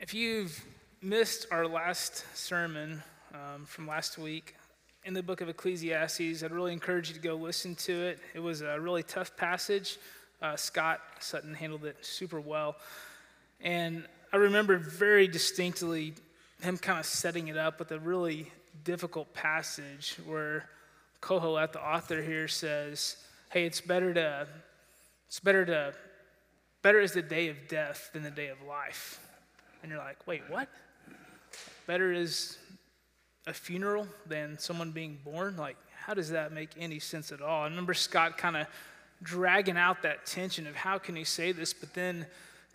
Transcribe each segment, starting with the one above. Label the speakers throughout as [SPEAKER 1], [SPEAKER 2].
[SPEAKER 1] If you've missed our last sermon um, from last week in the book of Ecclesiastes, I'd really encourage you to go listen to it. It was a really tough passage. Uh, Scott Sutton handled it super well. And I remember very distinctly him kind of setting it up with a really difficult passage where Kohelet, the author here, says, Hey, it's better to, it's better to, better is the day of death than the day of life. And you're like, wait, what? Better is a funeral than someone being born? Like, how does that make any sense at all? I remember Scott kind of dragging out that tension of how can he say this, but then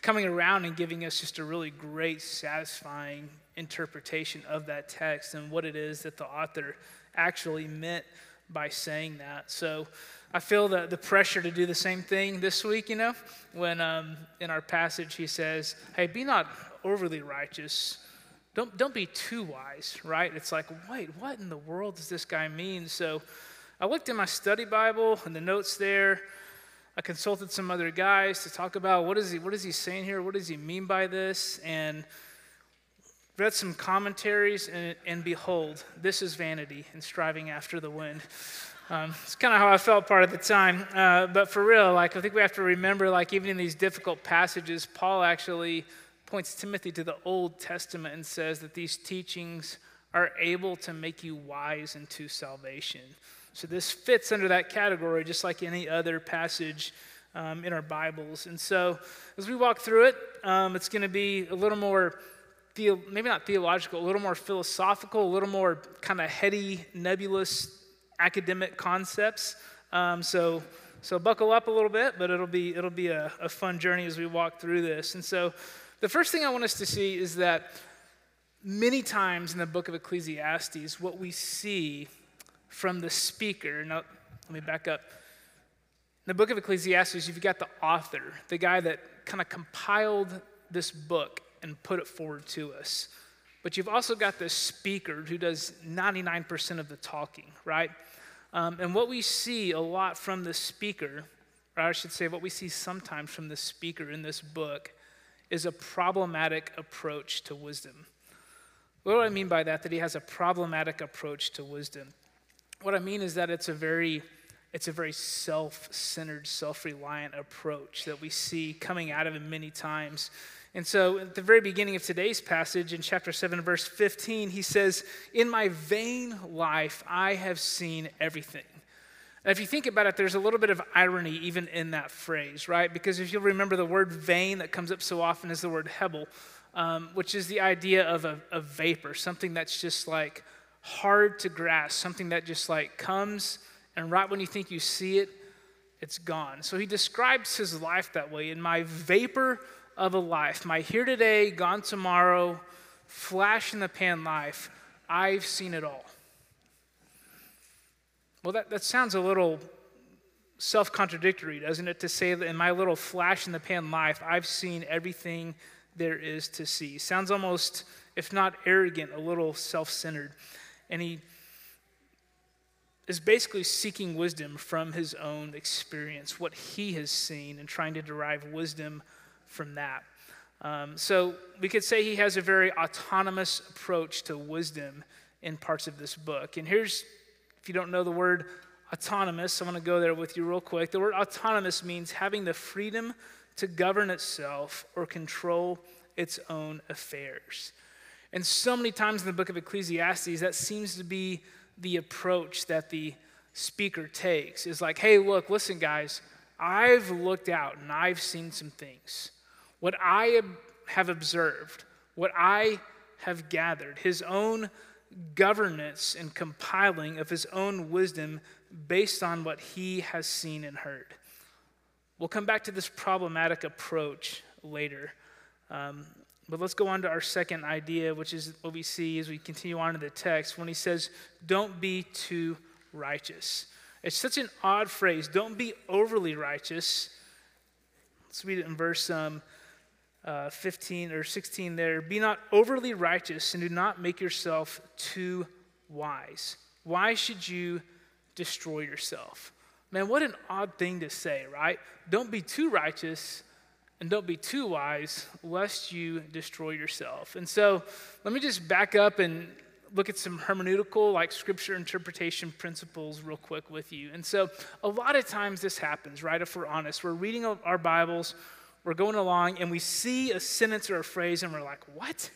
[SPEAKER 1] coming around and giving us just a really great, satisfying interpretation of that text and what it is that the author actually meant by saying that. So I feel the, the pressure to do the same thing this week, you know, when um, in our passage he says, Hey, be not overly righteous. Don't, don't be too wise, right? It's like, wait, what in the world does this guy mean? So I looked in my study Bible and the notes there. I consulted some other guys to talk about what is he, what is he saying here? What does he mean by this? And read some commentaries, and, and behold, this is vanity and striving after the wind. Um, it's kind of how I felt part of the time. Uh, but for real, like I think we have to remember, like even in these difficult passages, Paul actually points Timothy to the Old Testament and says that these teachings are able to make you wise into salvation. So this fits under that category, just like any other passage um, in our Bibles. And so as we walk through it, um, it's going to be a little more, maybe not theological, a little more philosophical, a little more kind of heady, nebulous academic concepts. Um, so so buckle up a little bit, but it'll be it'll be a, a fun journey as we walk through this. And so the first thing I want us to see is that many times in the book of Ecclesiastes, what we see from the speaker, now let me back up. In the book of Ecclesiastes, you've got the author, the guy that kind of compiled this book and put it forward to us. But you've also got the speaker who does 99% of the talking, right? Um, and what we see a lot from the speaker, or I should say, what we see sometimes from the speaker in this book, is a problematic approach to wisdom. What do I mean by that? That he has a problematic approach to wisdom. What I mean is that it's a very it's a very self-centered, self-reliant approach that we see coming out of him many times. And so at the very beginning of today's passage in chapter 7 verse 15 he says, "In my vain life I have seen everything." And if you think about it, there's a little bit of irony even in that phrase, right? Because if you'll remember the word vain that comes up so often is the word hebel, um, which is the idea of a, a vapor, something that's just like hard to grasp, something that just like comes and right when you think you see it, it's gone. So he describes his life that way in my vapor of a life, my here today, gone tomorrow, flash in the pan life, I've seen it all. Well, that, that sounds a little self contradictory, doesn't it? To say that in my little flash in the pan life, I've seen everything there is to see. Sounds almost, if not arrogant, a little self centered. And he is basically seeking wisdom from his own experience, what he has seen, and trying to derive wisdom from that. Um, so we could say he has a very autonomous approach to wisdom in parts of this book. And here's if you don't know the word autonomous, I want to go there with you real quick. The word autonomous means having the freedom to govern itself or control its own affairs. And so many times in the book of Ecclesiastes, that seems to be the approach that the speaker takes is like, hey, look, listen, guys, I've looked out and I've seen some things. What I have observed, what I have gathered, his own governance and compiling of his own wisdom based on what he has seen and heard. We'll come back to this problematic approach later. Um, but let's go on to our second idea, which is what we see as we continue on in the text when he says, Don't be too righteous. It's such an odd phrase. Don't be overly righteous. Let's read it in verse um, uh, 15 or 16 there. Be not overly righteous and do not make yourself too wise. Why should you destroy yourself? Man, what an odd thing to say, right? Don't be too righteous and don't be too wise, lest you destroy yourself. And so let me just back up and look at some hermeneutical, like scripture interpretation principles, real quick with you. And so a lot of times this happens, right? If we're honest, we're reading our Bibles, we're going along, and we see a sentence or a phrase, and we're like, what?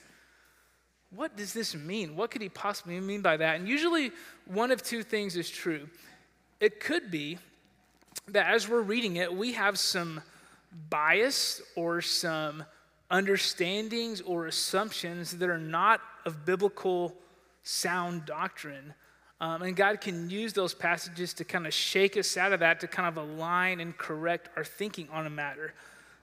[SPEAKER 1] What does this mean? What could he possibly mean by that? And usually, one of two things is true. It could be that as we're reading it, we have some bias or some understandings or assumptions that are not of biblical sound doctrine. Um, and God can use those passages to kind of shake us out of that, to kind of align and correct our thinking on a matter.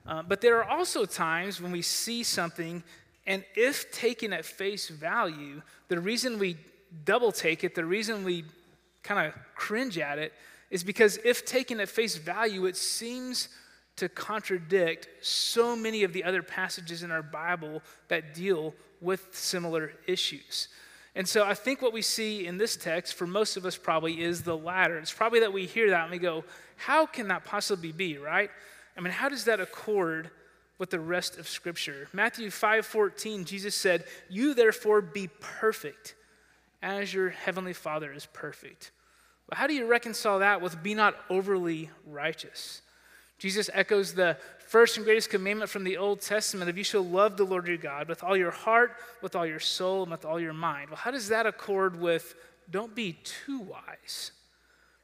[SPEAKER 1] Uh, but there are also times when we see something, and if taken at face value, the reason we double take it, the reason we kind of cringe at it, is because if taken at face value, it seems to contradict so many of the other passages in our Bible that deal with similar issues. And so I think what we see in this text, for most of us probably, is the latter. It's probably that we hear that and we go, how can that possibly be, right? I mean, how does that accord with the rest of Scripture? Matthew 5:14, Jesus said, You therefore be perfect as your heavenly Father is perfect. But how do you reconcile that with be not overly righteous? Jesus echoes the first and greatest commandment from the Old Testament of you shall love the Lord your God with all your heart, with all your soul, and with all your mind. Well, how does that accord with don't be too wise?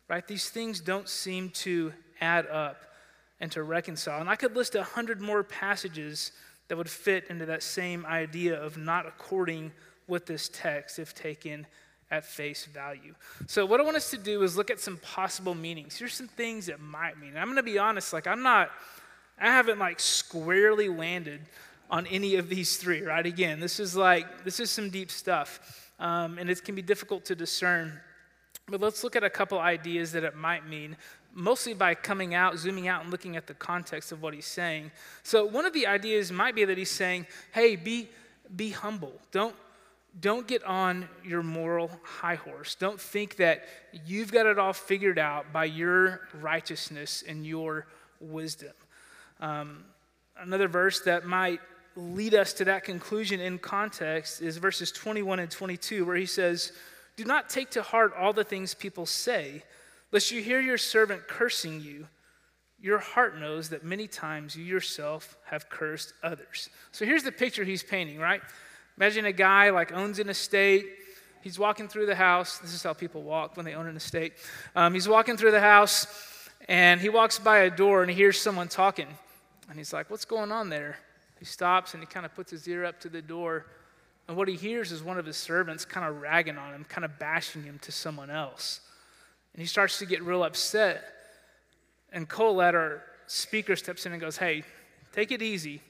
[SPEAKER 1] Right? These things don't seem to add up and to reconcile. And I could list a hundred more passages that would fit into that same idea of not according with this text if taken at face value. So, what I want us to do is look at some possible meanings. Here's some things that might mean. And I'm going to be honest, like, I'm not, I haven't like squarely landed on any of these three, right? Again, this is like, this is some deep stuff. Um, and it can be difficult to discern. But let's look at a couple ideas that it might mean, mostly by coming out, zooming out, and looking at the context of what he's saying. So, one of the ideas might be that he's saying, hey, be, be humble. Don't, don't get on your moral high horse. Don't think that you've got it all figured out by your righteousness and your wisdom. Um, another verse that might lead us to that conclusion in context is verses 21 and 22, where he says, Do not take to heart all the things people say, lest you hear your servant cursing you. Your heart knows that many times you yourself have cursed others. So here's the picture he's painting, right? Imagine a guy like owns an estate. He's walking through the house. This is how people walk when they own an estate. Um, he's walking through the house and he walks by a door and he hears someone talking. And he's like, What's going on there? He stops and he kind of puts his ear up to the door. And what he hears is one of his servants kind of ragging on him, kind of bashing him to someone else. And he starts to get real upset. And Kohelet, our speaker, steps in and goes, Hey, take it easy.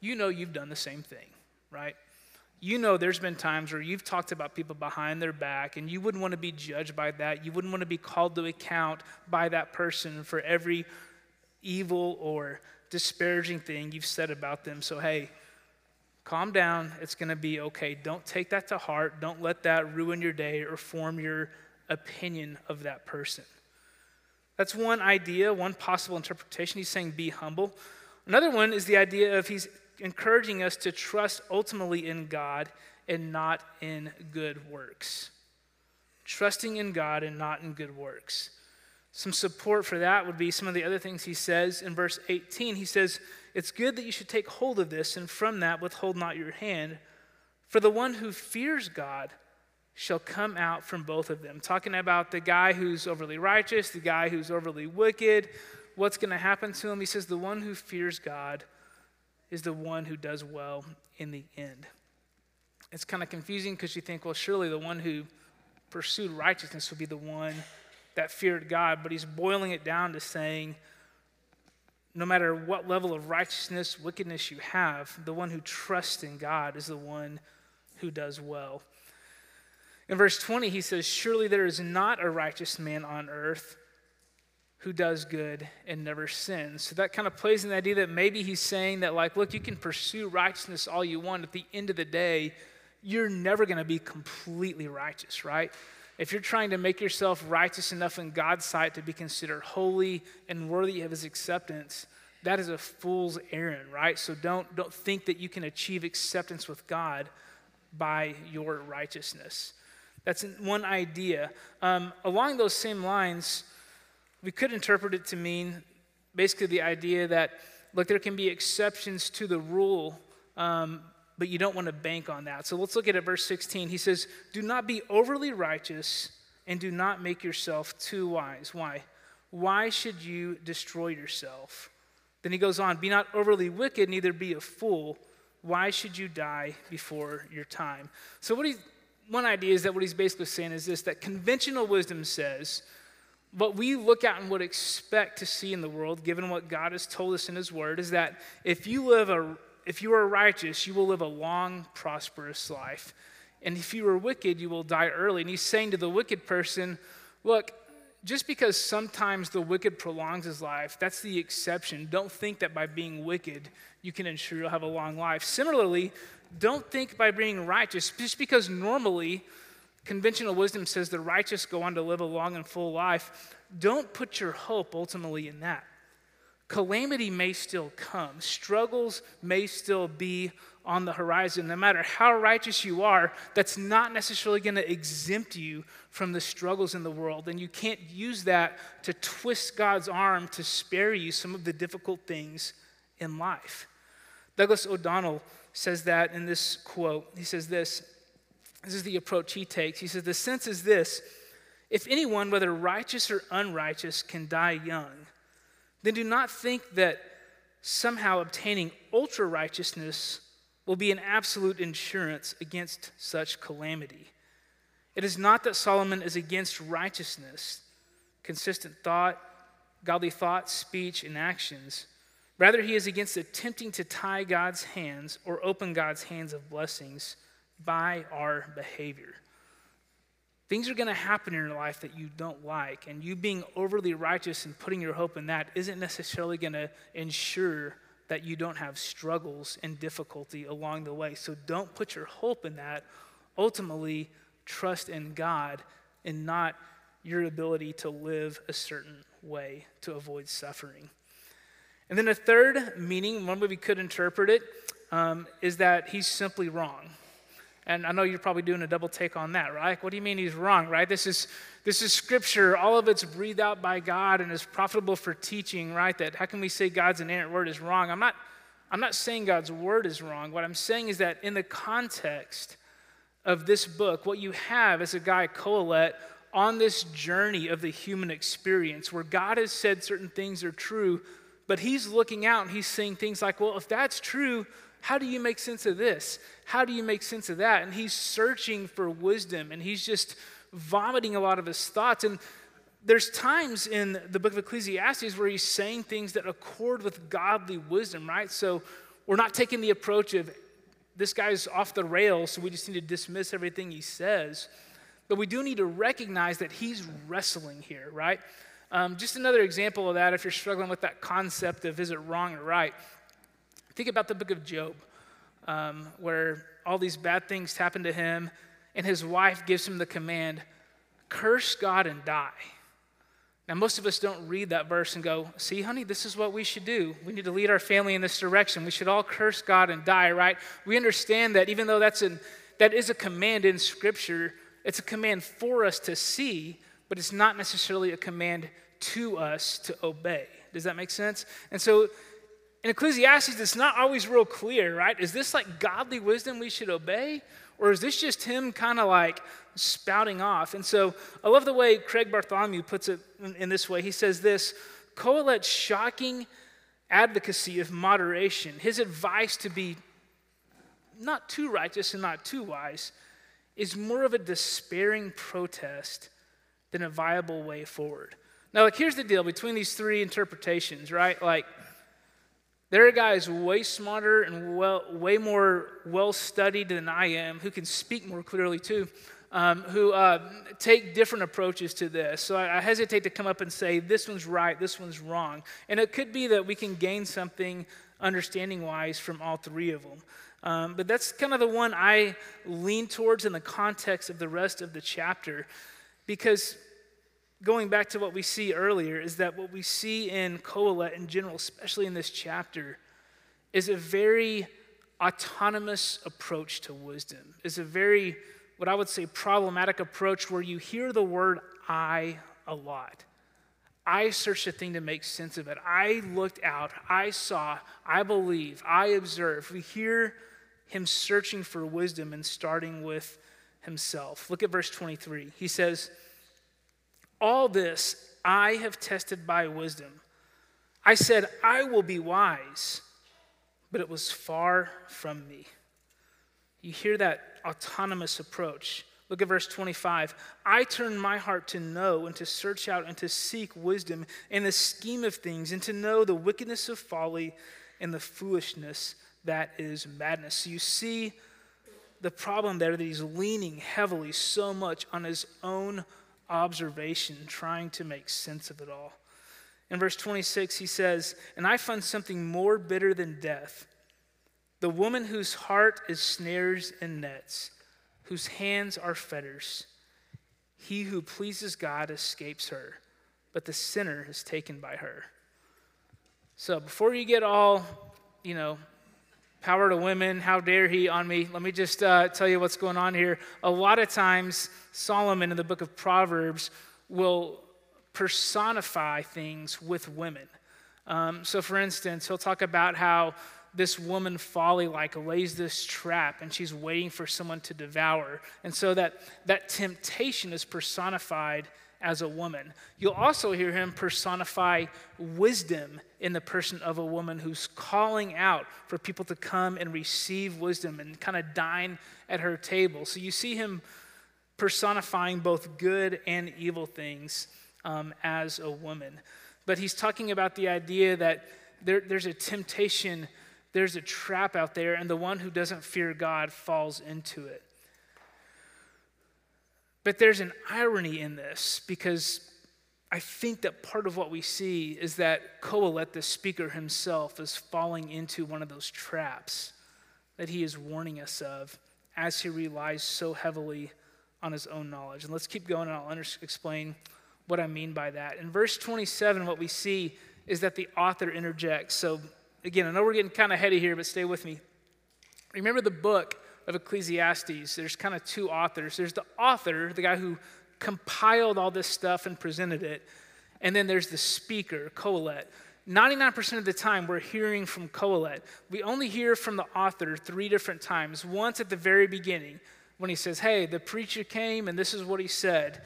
[SPEAKER 1] You know you've done the same thing right? You know, there's been times where you've talked about people behind their back, and you wouldn't want to be judged by that. You wouldn't want to be called to account by that person for every evil or disparaging thing you've said about them. So, hey, calm down. It's going to be okay. Don't take that to heart. Don't let that ruin your day or form your opinion of that person. That's one idea, one possible interpretation. He's saying be humble. Another one is the idea of he's encouraging us to trust ultimately in God and not in good works. Trusting in God and not in good works. Some support for that would be some of the other things he says in verse 18. He says, It's good that you should take hold of this, and from that withhold not your hand. For the one who fears God shall come out from both of them. Talking about the guy who's overly righteous, the guy who's overly wicked, what's going to happen to him? He says, The one who fears God is the one who does well in the end. It's kind of confusing because you think, well, surely the one who pursued righteousness would be the one that feared God, but he's boiling it down to saying, no matter what level of righteousness, wickedness you have, the one who trusts in God is the one who does well. In verse 20, he says, Surely there is not a righteous man on earth who does good and never sins. So that kind of plays in the idea that maybe he's saying that, like, look, you can pursue righteousness all you want. At the end of the day, you're never going to be completely righteous, right? If you're trying to make yourself righteous enough in God's sight to be considered holy and worthy of his acceptance, that is a fool's errand, right? So don't, don't think that you can achieve acceptance with God by your righteousness. That's one idea. Um, along those same lines, we could interpret it to mean basically the idea that, look, there can be exceptions to the rule, um, but you don't want to bank on that. So let's look at it, verse 16. He says, Do not be overly righteous and do not make yourself too wise. Why? Why should you destroy yourself? Then he goes on, Be not overly wicked, neither be a fool. Why should you die before your time? So, what he, one idea is that what he's basically saying is this that conventional wisdom says, what we look at and would expect to see in the world, given what God has told us in his word, is that if you live a if you are righteous, you will live a long, prosperous life. And if you are wicked, you will die early. And he's saying to the wicked person, look, just because sometimes the wicked prolongs his life, that's the exception. Don't think that by being wicked, you can ensure you'll have a long life. Similarly, don't think by being righteous, just because normally conventional wisdom says the righteous go on to live a long and full life, don't put your hope ultimately in that. Calamity may still come, struggles may still be on the horizon. No matter how righteous you are, that's not necessarily going to exempt you from the struggles in the world. And you can't use that to twist God's arm to spare you some of the difficult things in life. Douglas O'Donnell says that in this quote. He says this this is the approach he takes. He says, The sense is this if anyone, whether righteous or unrighteous, can die young, then do not think that somehow obtaining ultra righteousness will be an absolute insurance against such calamity. It is not that Solomon is against righteousness, consistent thought, godly thought, speech, and actions. Rather, he is against attempting to tie God's hands or open God's hands of blessings by our behavior. Things are going to happen in your life that you don't like, and you being overly righteous and putting your hope in that isn't necessarily going to ensure that you don't have struggles and difficulty along the way. So don't put your hope in that. Ultimately, trust in God and not your ability to live a certain way to avoid suffering. And then a third meaning, one way we could interpret it, um, is that he's simply wrong. And I know you're probably doing a double take on that, right? What do you mean he's wrong, right? This is this is scripture. All of it's breathed out by God and is profitable for teaching, right? That how can we say God's inerrant word is wrong? I'm not I'm not saying God's word is wrong. What I'm saying is that in the context of this book, what you have is a guy, Kohelet on this journey of the human experience where God has said certain things are true, but he's looking out and he's seeing things like, well, if that's true, how do you make sense of this? How do you make sense of that? And he's searching for wisdom and he's just vomiting a lot of his thoughts. And there's times in the book of Ecclesiastes where he's saying things that accord with godly wisdom, right? So we're not taking the approach of this guy's off the rails, so we just need to dismiss everything he says. But we do need to recognize that he's wrestling here, right? Um, just another example of that, if you're struggling with that concept of is it wrong or right. Think about the book of Job, um, where all these bad things happen to him, and his wife gives him the command curse God and die. Now, most of us don't read that verse and go, See, honey, this is what we should do. We need to lead our family in this direction. We should all curse God and die, right? We understand that even though that's an, that is a command in Scripture, it's a command for us to see, but it's not necessarily a command to us to obey. Does that make sense? And so in Ecclesiastes, it's not always real clear, right? Is this like godly wisdom we should obey? Or is this just him kind of like spouting off? And so I love the way Craig Bartholomew puts it in, in this way. He says this Kohelet's shocking advocacy of moderation, his advice to be not too righteous and not too wise, is more of a despairing protest than a viable way forward. Now, like, here's the deal between these three interpretations, right? Like, there are guys way smarter and well, way more well studied than I am who can speak more clearly too, um, who uh, take different approaches to this. So I, I, hesitate to come up and say, this one's right, this one's wrong. And it could be that we can gain something understanding wise from all three of them. Um, but that's kind of the one I lean towards in the context of the rest of the chapter because going back to what we see earlier, is that what we see in Kohelet in general, especially in this chapter, is a very autonomous approach to wisdom, is a very, what I would say, problematic approach where you hear the word I a lot. I searched a thing to make sense of it. I looked out, I saw, I believe, I observed. We hear him searching for wisdom and starting with himself. Look at verse 23. He says, All this I have tested by wisdom. I said, I will be wise, but it was far from me. You hear that autonomous approach. Look at verse 25. I turn my heart to know and to search out and to seek wisdom in the scheme of things and to know the wickedness of folly and the foolishness that is madness. So you see the problem there that he's leaning heavily so much on his own observation, trying to make sense of it all. In verse 26, he says, And I find something more bitter than death the woman whose heart is snares and nets whose hands are fetters. He who pleases God escapes her, but the sinner is taken by her. So before you get all, you know, power to women, how dare he on me, let me just uh, tell you what's going on here. A lot of times, Solomon in the book of Proverbs will personify things with women. Um, so, for instance, he'll talk about how this woman folly like lays this trap and she's waiting for someone to devour. And so that, that temptation is personified as a woman. You'll also hear him personify wisdom in the person of a woman who's calling out for people to come and receive wisdom and kind of dine at her table. So you see him personifying both good and evil things um, as a woman. But he's talking about the idea that there, there's a temptation there's a trap out there, and the one who doesn't fear God falls into it. But there's an irony in this because I think that part of what we see is that Kohelet, the speaker himself, is falling into one of those traps that he is warning us of as he relies so heavily on his own knowledge. And let's keep going, and I'll under- explain what I mean by that. In verse 27, what we see is that the author interjects. So again, I know we're getting kind of heady here, but stay with me. Remember the book of Ecclesiastes, there's kind of two authors. There's the author, the guy who compiled all this stuff and presented it, and then there's the speaker, Kohelet. 99% of the time, we're hearing from Kohelet. We only hear from the author three different times. Once at the very beginning, when he says, Hey, the preacher came and this is what he said.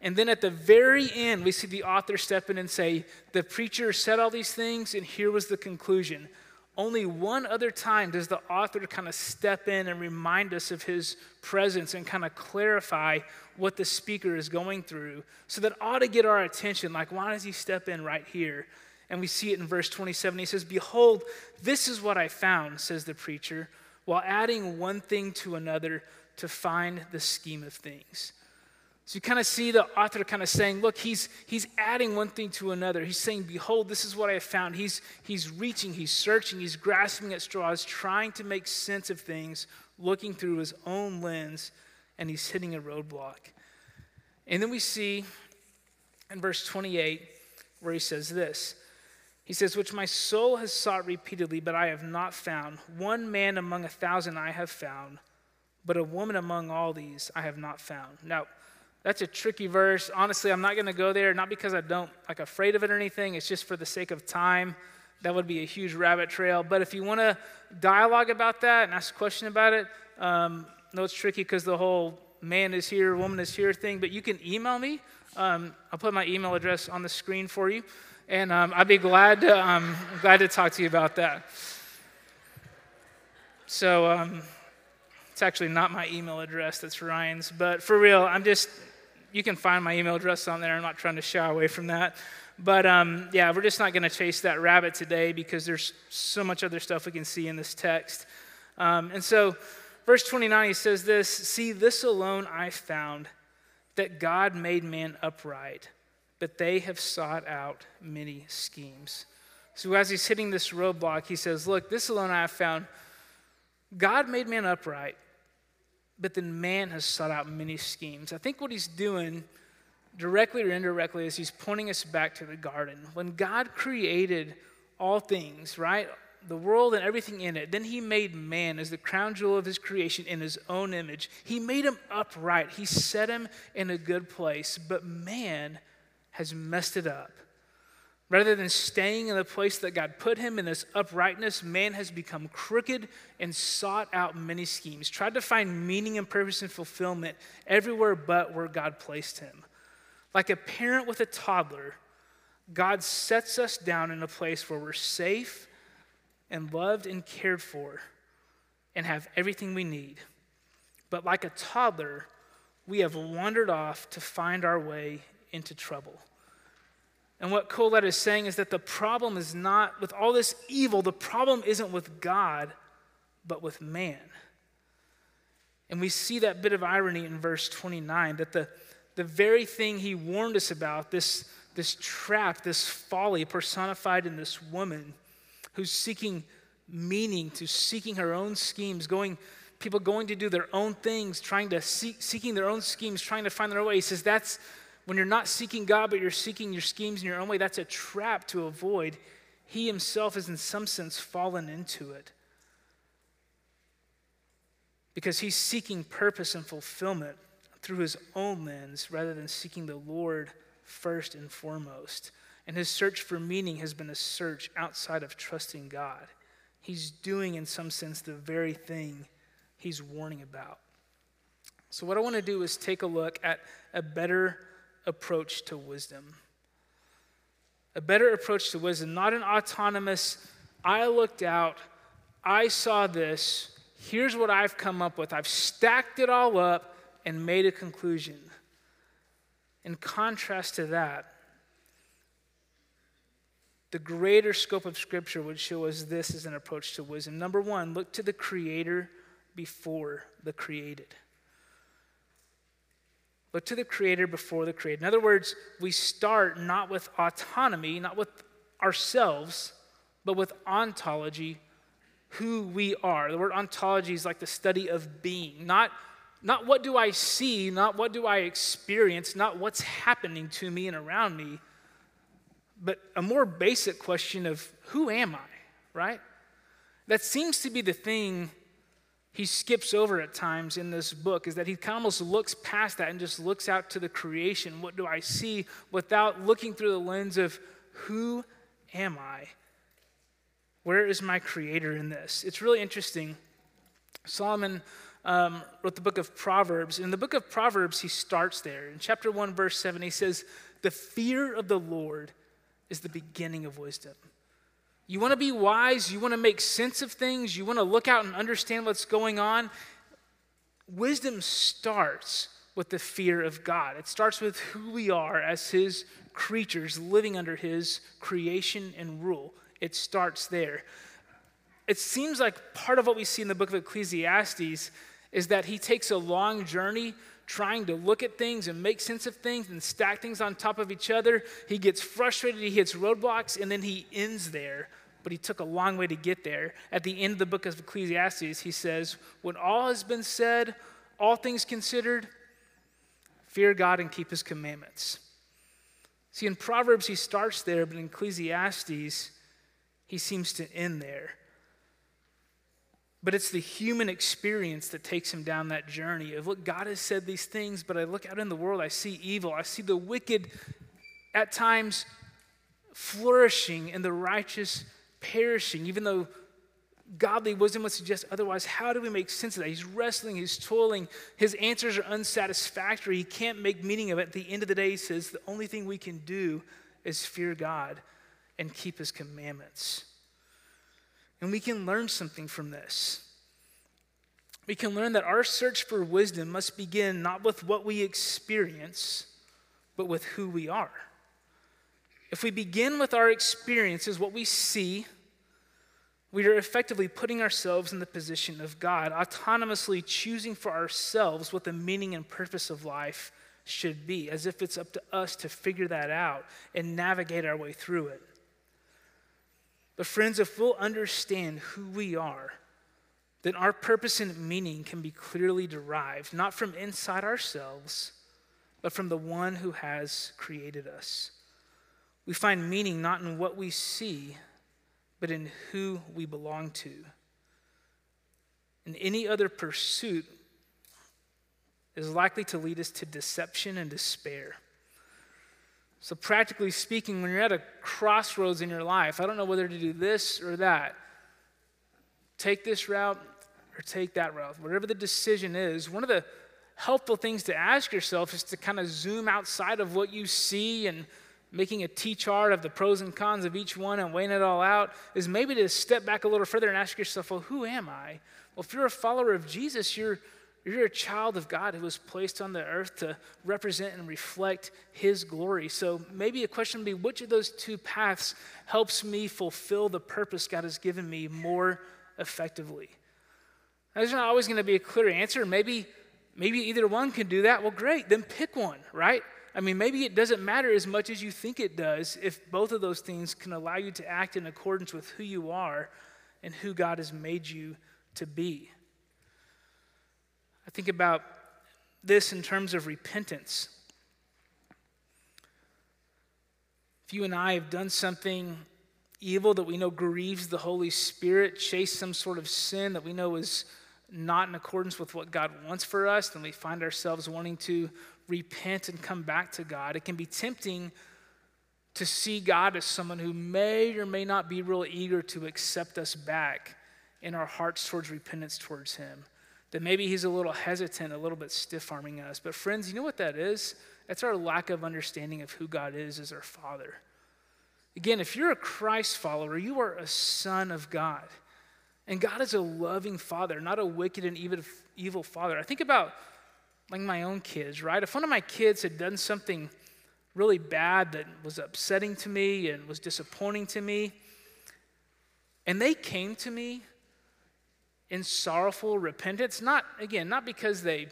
[SPEAKER 1] And then at the very end, we see the author step in and say, The preacher said all these things, and here was the conclusion. Only one other time does the author kind of step in and remind us of his presence and kind of clarify what the speaker is going through. So that ought to get our attention. Like, why does he step in right here? And we see it in verse 27. He says, Behold, this is what I found, says the preacher, while adding one thing to another to find the scheme of things. So you kind of see the author kind of saying, look, he's, he's adding one thing to another. He's saying, behold, this is what I have found. He's, he's reaching, he's searching, he's grasping at straws, trying to make sense of things, looking through his own lens, and he's hitting a roadblock. And then we see in verse 28 where he says this. He says, Which my soul has sought repeatedly, but I have not found. One man among a thousand I have found, but a woman among all these I have not found. Now, that's a tricky verse. Honestly, I'm not going to go there, not because I don't like afraid of it or anything. It's just for the sake of time. That would be a huge rabbit trail. But if you want to dialogue about that and ask a question about it, um, no, it's tricky because the whole man is here, woman is here thing. But you can email me. Um, I'll put my email address on the screen for you, and um, I'd be glad to um, glad to talk to you about that. So um, it's actually not my email address. That's Ryan's. But for real, I'm just you can find my email address on there. I'm not trying to shy away from that. But um, yeah, we're just not going to chase that rabbit today because there's so much other stuff we can see in this text. Um, and so, verse 29, he says this See, this alone I found that God made man upright, but they have sought out many schemes. So, as he's hitting this roadblock, he says, Look, this alone I have found. God made man upright, but then man has sought out many schemes. I think what he's doing directly or indirectly, is he's pointing us back to the garden. When God created all things, right? The world and everything in it. Then he made man as the crown jewel of his creation in his own image. He made him upright. He set him in a good place. But man has messed it up. Rather than staying in the place that God put him in this uprightness, man has become crooked and sought out many schemes, tried to find meaning and purpose and fulfillment everywhere but where God placed him. Like a parent with a toddler, God sets us down in a place where we're safe and loved and cared for and have everything we need. But like a toddler, we have wandered off to find our way into trouble. And what Kohelet is saying is that the problem is not with all this evil, the problem isn't with God, but with man. And we see that bit of irony in verse 29 that the, the very thing he warned us about, this, this trap, this folly personified in this woman who's seeking meaning, to seeking her own schemes, going, people going to do their own things, trying to seek, seeking their own schemes, trying to find their way. He says that's when you're not seeking God, but you're seeking your schemes in your own way, that's a trap to avoid. He himself is, in some sense, fallen into it. Because he's seeking purpose and fulfillment through his own lens rather than seeking the Lord first and foremost. And his search for meaning has been a search outside of trusting God. He's doing, in some sense, the very thing he's warning about. So, what I want to do is take a look at a better approach to wisdom. A better approach to wisdom, not an autonomous, I looked out, I saw this, here's what I've come up with. I've stacked it all up and made a conclusion. In contrast to that, the greater scope of Scripture would show us this as an approach to wisdom. Number one, look to the Creator before the created. Look to the Creator before the created. In other words, we start not with autonomy, not with ourselves, but with ontology, who we are. The word ontology is like the study of being, not, not what do I see, not what do I experience, not what's happening to me and around me, but a more basic question of who am I, right? That seems to be the thing he skips over at times in this book is that he kind of almost looks past that and just looks out to the creation. What do I see without looking through the lens of who am I? Where is my creator in this? It's really interesting. Solomon um, wrote the book of Proverbs. In the book of Proverbs, he starts there. In chapter 1, verse 7, he says, The fear of the Lord is the beginning of wisdom. You want to be wise, you want to make sense of things, you want to look out and understand what's going on. Wisdom starts with the fear of God. It starts with who we are as His creatures living under His creation and rule. It starts there. It seems like part of what we see in the book of Ecclesiastes is that he takes a long journey trying to look at things and make sense of things and stack things on top of each other. He gets frustrated, he hits roadblocks, and then he ends there but he took a long way to get there. At the end of the book of Ecclesiastes, he says, When all has been said, all things considered, fear God and keep his commandments. See, in Proverbs, he starts there, but in Ecclesiastes, he seems to end there. But it's the human experience that takes him down that journey of, look, God has said these things, but I look out in the world, I see evil. I see the wicked at times flourishing and the righteous perishing, even though godly wisdom would suggest otherwise. How do we make sense of that? He's wrestling, he's toiling, his answers are unsatisfactory. He can't make meaning of it. At the end of the day, he says the only thing we can do is fear God and keep his commandments. And we can learn something from this. We can learn that our search for wisdom must begin not with what we experience, but with who we are. If we begin with our experiences, what we see, we are effectively putting ourselves in the position of God, autonomously choosing for ourselves what the meaning and purpose of life should be, as if it's up to us to figure that out and navigate our way through it. But, friends, if we'll understand who we are, then our purpose and meaning can be clearly derived, not from inside ourselves, but from the one who has created us. We find meaning not in what we see, but in who we belong to. And any other pursuit is likely to lead us to deception and despair. So, practically speaking, when you're at a crossroads in your life, I don't know whether to do this or that, take this route or take that route, whatever the decision is, one of the helpful things to ask yourself is to kind of zoom outside of what you see and making a T chart of the pros and cons of each one and weighing it all out, is maybe to step back a little further and ask yourself, well, who am I? Well, if you're a follower of Jesus, you're you're a child of God who was placed on the earth to represent and reflect His glory. So maybe a question would be which of those two paths helps me fulfill the purpose God has given me more effectively? There's not always going to be a clear answer. Maybe, maybe either one can do that. Well, great, then pick one, right? I mean, maybe it doesn't matter as much as you think it does if both of those things can allow you to act in accordance with who you are and who God has made you to be. I think about this in terms of repentance. If you and I have done something evil that we know grieves the Holy Spirit, chased some sort of sin that we know is not in accordance with what God wants for us, then we find ourselves wanting to repent and come back to God. It can be tempting to see God as someone who may or may not be real eager to accept us back in our hearts towards repentance towards Him that maybe he's a little hesitant, a little bit stiff arming us. But, friends, you know what that is? That's our lack of understanding of who God is as our Father. Again, if you're a Christ follower, you are a son of God. And God is a loving father, not a wicked and evil, evil father. I think about like my own kids, right? If one of my kids had done something really bad that was upsetting to me and was disappointing to me, and they came to me in sorrowful repentance, not again, not because they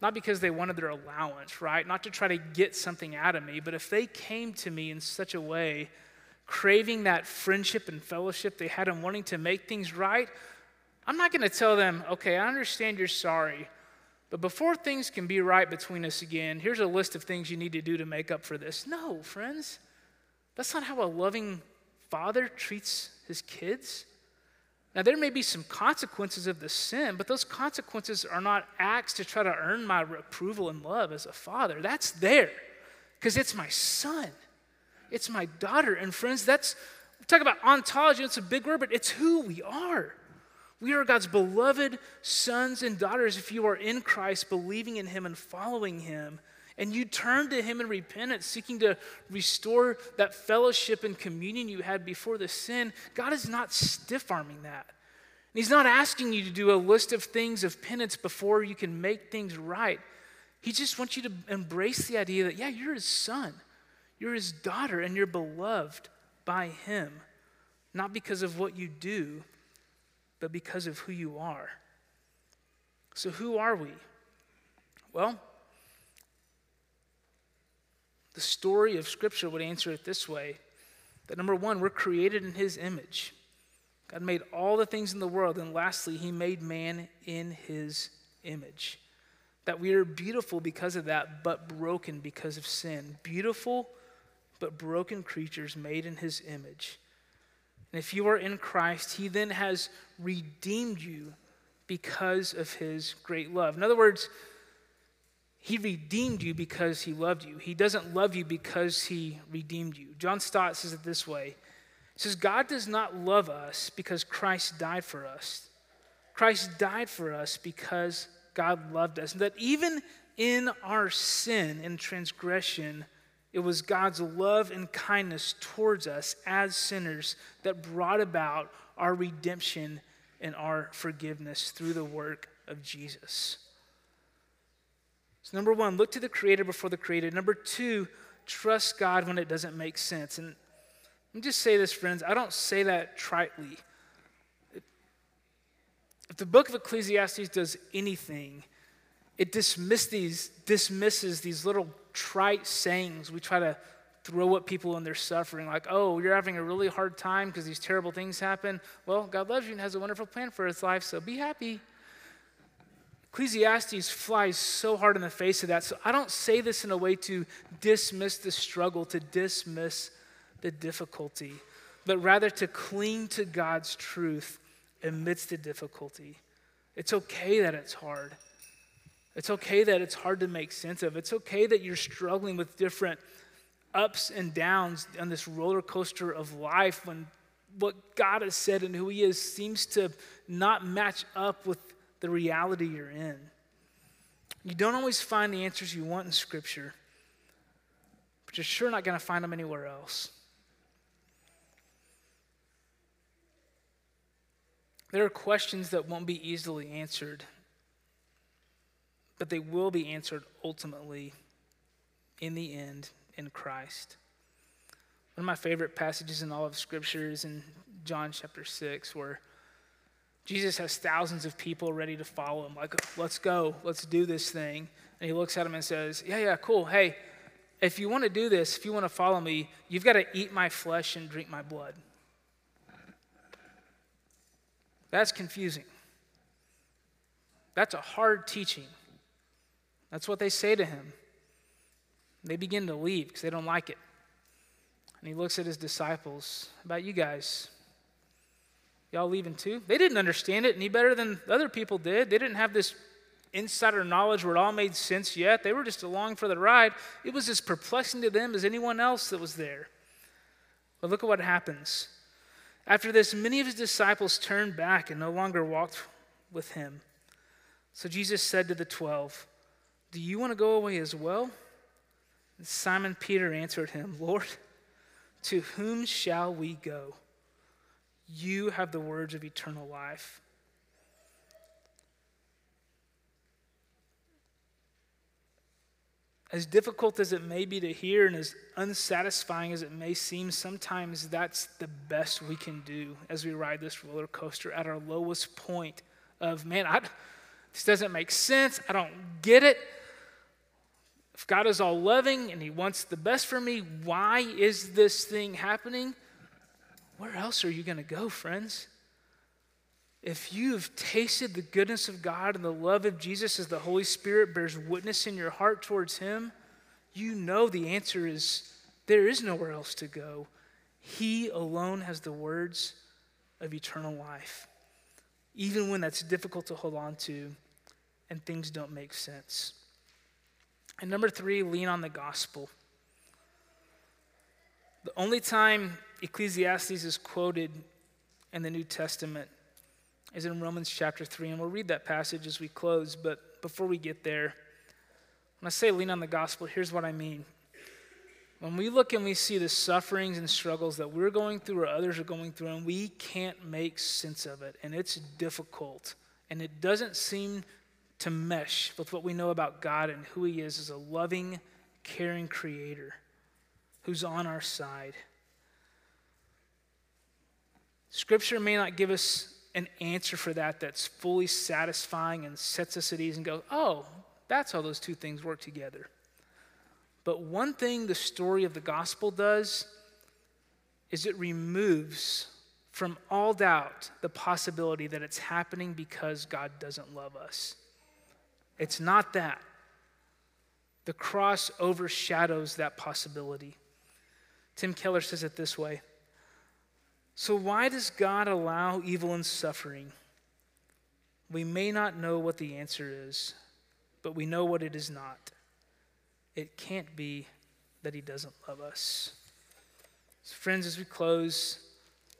[SPEAKER 1] not because they wanted their allowance, right? Not to try to get something out of me, but if they came to me in such a way, craving that friendship and fellowship they had and wanting to make things right, I'm not going to tell them, okay, I understand you're sorry, but before things can be right between us again, here's a list of things you need to do to make up for this. No, friends, that's not how a loving father treats his kids. Now, there may be some consequences of the sin, but those consequences are not acts to try to earn my approval and love as a father. That's there because it's my son, it's my daughter. And friends, that's, talk about ontology, it's a big word, but it's who we are. We are God's beloved sons and daughters if you are in Christ, believing in Him and following Him and you turn to Him in repentance, seeking to restore that fellowship and communion you had before the sin, God is not stiff arming that. And He's not asking you to do a list of things of penance before you can make things right. He just wants you to embrace the idea that, yeah, you're His son, you're His daughter, and you're beloved by Him, not because of what you do, but because of who you are. So, who are we? Well, the story of Scripture would answer it this way that number one, we're created in His image. God made all the things in the world. And lastly, He made man in His image. That we are beautiful because of that, but broken because of sin. Beautiful, but broken creatures made in His image. And if you are in Christ, He then has redeemed you because of His great love. In other words, he redeemed you because he loved you. He doesn't love you because he redeemed you. John Stott says it this way He says, God does not love us because Christ died for us. Christ died for us because God loved us. And that even in our sin and transgression, it was God's love and kindness towards us as sinners that brought about our redemption and our forgiveness through the work of Jesus. So, number one, look to the Creator before the created. Number two, trust God when it doesn't make sense. And let me just say this, friends, I don't say that tritely. If the book of Ecclesiastes does anything, it dismiss these, dismisses these little trite sayings we try to throw at people when they're suffering, like, oh, you're having a really hard time because these terrible things happen. Well, God loves you and has a wonderful plan for his life, so be happy. Ecclesiastes flies so hard in the face of that. So I don't say this in a way to dismiss the struggle, to dismiss the difficulty, but rather to cling to God's truth amidst the difficulty. It's okay that it's hard. It's okay that it's hard to make sense of. It's okay that you're struggling with different ups and downs on this roller coaster of life when what God has said and who He is seems to not match up with the reality you're in. You don't always find the answers you want in Scripture, but you're sure not going to find them anywhere else. There are questions that won't be easily answered, but they will be answered ultimately in the end in Christ. One of my favorite passages in all of Scripture is in John chapter 6, where Jesus has thousands of people ready to follow him. Like, let's go, let's do this thing. And he looks at him and says, Yeah, yeah, cool. Hey, if you want to do this, if you want to follow me, you've got to eat my flesh and drink my blood. That's confusing. That's a hard teaching. That's what they say to him. They begin to leave because they don't like it. And he looks at his disciples. About you guys? Y'all leaving too? They didn't understand it any better than other people did. They didn't have this insider knowledge where it all made sense yet. They were just along for the ride. It was as perplexing to them as anyone else that was there. But look at what happens. After this, many of his disciples turned back and no longer walked with him. So Jesus said to the twelve, Do you want to go away as well? And Simon Peter answered him, Lord, to whom shall we go? You have the words of eternal life. As difficult as it may be to hear and as unsatisfying as it may seem, sometimes that's the best we can do as we ride this roller coaster at our lowest point of, man, I, this doesn't make sense. I don't get it. If God is all loving and He wants the best for me, why is this thing happening? where else are you going to go, friends? If you've tasted the goodness of God and the love of Jesus as the Holy Spirit bears witness in your heart towards Him, you know the answer is there is nowhere else to go. He alone has the words of eternal life, even when that's difficult to hold on to and things don't make sense. And number three, lean on the gospel. The only time Ecclesiastes is quoted in the New Testament is in Romans chapter 3, and we'll read that passage as we close. But before we get there, when I say lean on the gospel, here's what I mean. When we look and we see the sufferings and struggles that we're going through or others are going through, and we can't make sense of it, and it's difficult, and it doesn't seem to mesh with what we know about God and who He is as a loving, caring creator who's on our side. Scripture may not give us an answer for that that's fully satisfying and sets us at ease and goes, oh, that's how those two things work together. But one thing the story of the gospel does is it removes from all doubt the possibility that it's happening because God doesn't love us. It's not that. The cross overshadows that possibility. Tim Keller says it this way so, why does God allow evil and suffering? We may not know what the answer is, but we know what it is not. It can't be that He doesn't love us. So, friends, as we close,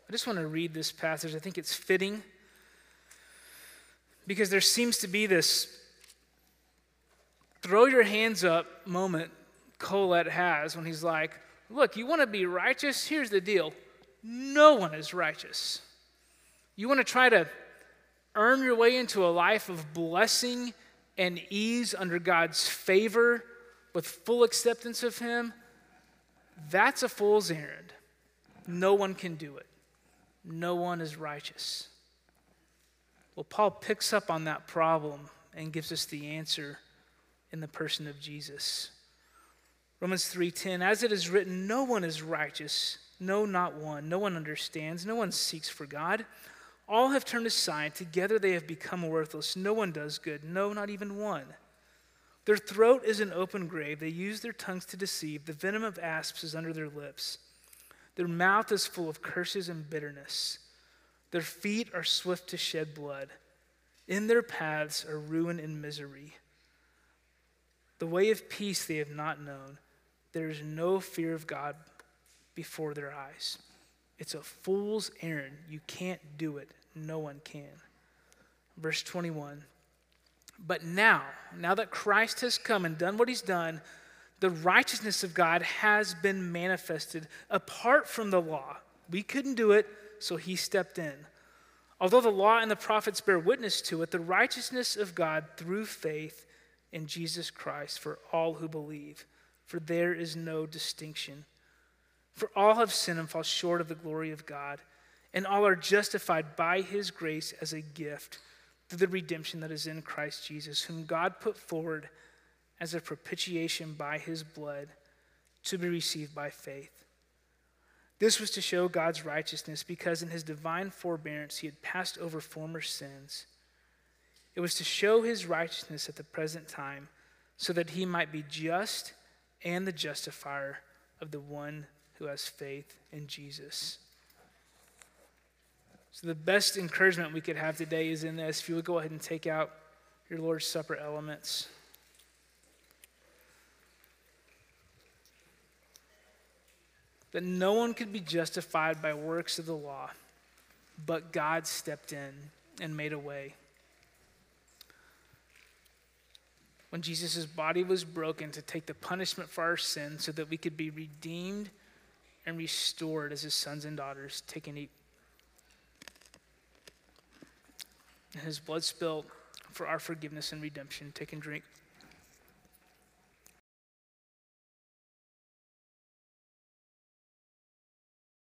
[SPEAKER 1] I just want to read this passage. I think it's fitting because there seems to be this throw your hands up moment Kohelet has when he's like, Look, you want to be righteous? Here's the deal no one is righteous. You want to try to earn your way into a life of blessing and ease under God's favor with full acceptance of Him? That's a fool's errand. No one can do it. No one is righteous. Well, Paul picks up on that problem and gives us the answer in the person of Jesus. Romans 3:10 As it is written no one is righteous no, not one. No one understands. No one seeks for God. All have turned aside. Together they have become worthless. No one does good. No, not even one. Their throat is an open grave. They use their tongues to deceive. The venom of asps is under their lips. Their mouth is full of curses and bitterness. Their feet are swift to shed blood. In their paths are ruin and misery. The way of peace they have not known. There is no fear of God before their eyes. It's a fool's errand. You can't do it. No one can. Verse 21 But now, now that Christ has come and done what he's done, the righteousness of God has been manifested apart from the law. We couldn't do it, so he stepped in. Although the law and the prophets bear witness to it, the righteousness of God through faith in Jesus Christ for all who believe, for there is no distinction. For all have sinned and fall short of the glory of God, and all are justified by his grace as a gift through the redemption that is in Christ Jesus, whom God put forward as a propitiation by his blood to be received by faith. This was to show God's righteousness because in his divine forbearance he had passed over former sins. It was to show his righteousness at the present time so that he might be just and the justifier of the one who has faith in Jesus. So, the best encouragement we could have today is in this. If you would go ahead and take out your Lord's Supper elements. That no one could be justified by works of the law, but God stepped in and made a way. When Jesus' body was broken to take the punishment for our sins so that we could be redeemed and restored as his sons and daughters. Take and eat. And his blood spilled for our forgiveness and redemption. Take and drink.